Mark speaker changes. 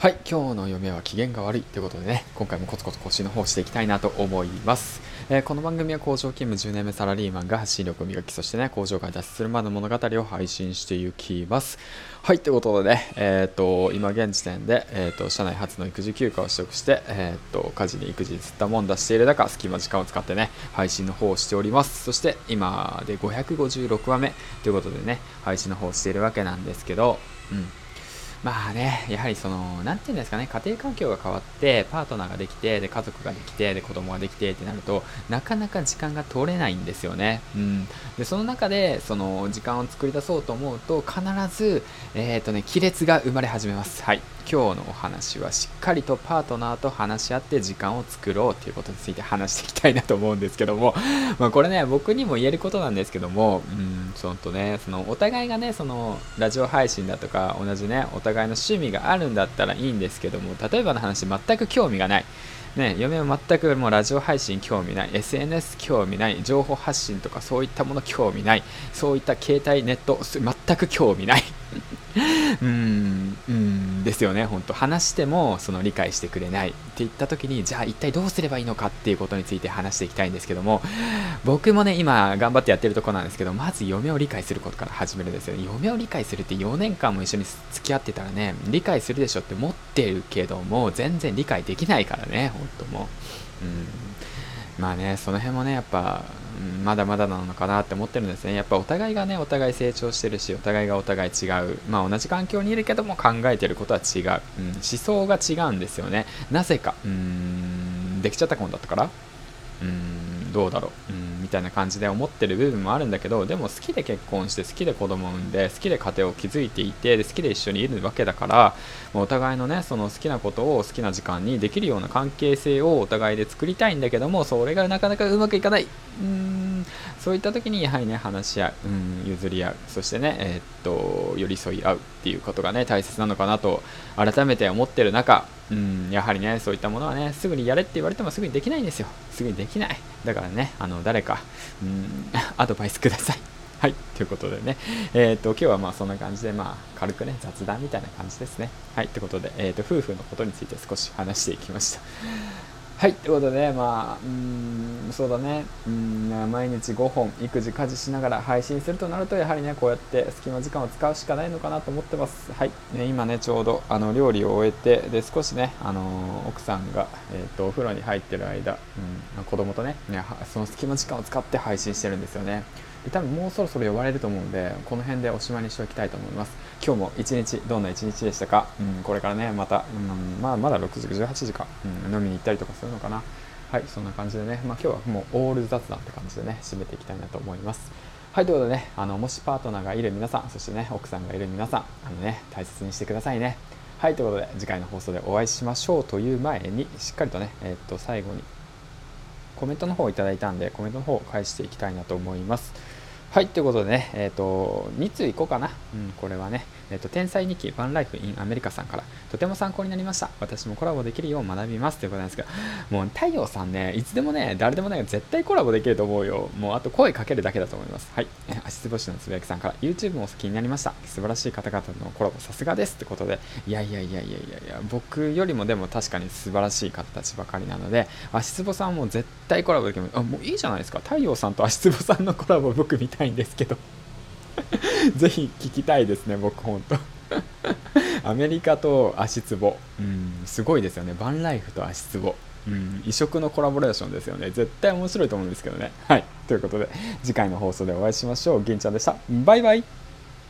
Speaker 1: はい、今日の嫁は機嫌が悪いということでね、今回もコツコツ更新の方していきたいなと思います。えー、この番組は工場勤務10年目サラリーマンが発信力を磨き、そしてね、工場から脱出するまでの物語を配信していきます。はい、ということでね、えっ、ー、と、今現時点で、えっ、ー、と、社内初の育児休暇を取得して、えっ、と、家事に育児に釣ったもんだしている中、隙間時間を使ってね、配信の方をしております。そして、今で556話目ということでね、配信の方をしているわけなんですけど、うん。まあね、やはりその、なんていうんですかね、家庭環境が変わって、パートナーができて、で、家族ができて、で、子供ができてってなると、なかなか時間が取れないんですよね。うん。で、その中で、その、時間を作り出そうと思うと、必ず、えっ、ー、とね、亀裂が生まれ始めます。はい。今日のお話はしっかりとパートナーと話し合って時間を作ろうということについて話していきたいなと思うんですけども、まあ、これね僕にも言えることなんですけどもうんそのとねそのお互いがねそのラジオ配信だとか同じねお互い互いの趣味があるんだったらいいんですけども例えばの話全く興味がない。ね、嫁は全くもうラジオ配信興味ない、SNS 興味ない、情報発信とかそういったもの興味ない、そういった携帯ネット全く興味ない。うん、うん、ですよね、本当話してもその理解してくれないって言った時に、じゃあ一体どうすればいいのかっていうことについて話していきたいんですけども、僕もね、今頑張ってやってるとこなんですけど、まず嫁を理解することから始めるんですよね。嫁を理解するって4年間も一緒に付き合ってたらね、理解するでしょって持ってるけども、全然理解できないからね、本当もう。うんまあね、その辺もね、やっぱ、まだまだなのかなって思ってるんですね。やっぱお互いがね、お互い成長してるし、お互いがお互い違う。まあ同じ環境にいるけども考えてることは違う。うん、思想が違うんですよね。なぜか。うん、できちゃった今度だったからうん、どうだろう。うんみたいな感じで思ってる部分もあるんだけどでも好きで結婚して好きで子供を産んで好きで家庭を築いていてで好きで一緒にいるわけだからお互いのねその好きなことを好きな時間にできるような関係性をお互いで作りたいんだけどもそれがなかなかうまくいかない。うん。そういった時にやはりね話し合う、うん、譲り合うそしてね、えー、っと寄り添い合うっていうことがね大切なのかなと改めて思ってる中うん、やはりね、そういったものはね、すぐにやれって言われてもすぐにできないんですよ。すぐにできない。だからね、あの、誰か、うん、アドバイスください。はい、ということでね、えっ、と、今日はまあそんな感じで、まあ、軽くね、雑談みたいな感じですね。はい、ということで、えっ、と、夫婦のことについて少し話していきました。はい、ということで、まあ、うん、そうだね、うん、毎日5本、育児、家事しながら配信するとなると、やはりね、こうやって隙間時間を使うしかないのかなと思ってます。はい、ね、今ね、ちょうどあの料理を終えて、で少しね、あの、奥さんが、えーと、お風呂に入ってる間、うん、子供とねね、その隙間時間を使って配信してるんですよね。多分もうそろそろ呼ばれると思うんでこの辺でおしまいにしておきたいと思います。今日も一日どんな一日でしたか、うん、これからねまた、うんまあ、まだ6時18時か、うん、飲みに行ったりとかするのかな？はいそんな感じでね、まあ、今日はもうオール雑談って感じでね締めていきたいなと思います。はいということでねあのもしパートナーがいる皆さんそしてね奥さんがいる皆さんあのね大切にしてくださいね。はいということで次回の放送でお会いしましょうという前にしっかりとねえー、っと最後にコメントの方をいただいたんでコメントの方を返していきたいなと思います。はい、ということでね、えっ、ー、と、2通いこうかな。うん、これはね、えっ、ー、と、天才日記バンライフインアメリカさんから、とても参考になりました。私もコラボできるよう学びますということなんですけど、もう太陽さんね、いつでもね、誰でもね、絶対コラボできると思うよ。もうあと声かけるだけだと思います。はい、足つぼしのつぶやきさんから、YouTube も気になりました。素晴らしい方々のコラボさすがですってことで、いやいやいやいやいやいや、僕よりもでも確かに素晴らしい方たちばかりなので、足つぼさんも絶対コラボできる。あ、もういいじゃないですか。太陽さんと足つぼさんのコラボ僕見たいいんですけど。ぜひ聞きたいですね、僕、本当 アメリカと足つぼ、うん、すごいですよね。バンライフと足つぼ。うん、異色のコラボレーションですよね。絶対面白いと思うんですけどね。はい。ということで、次回の放送でお会いしましょう。銀ちゃんでした。バイバイ。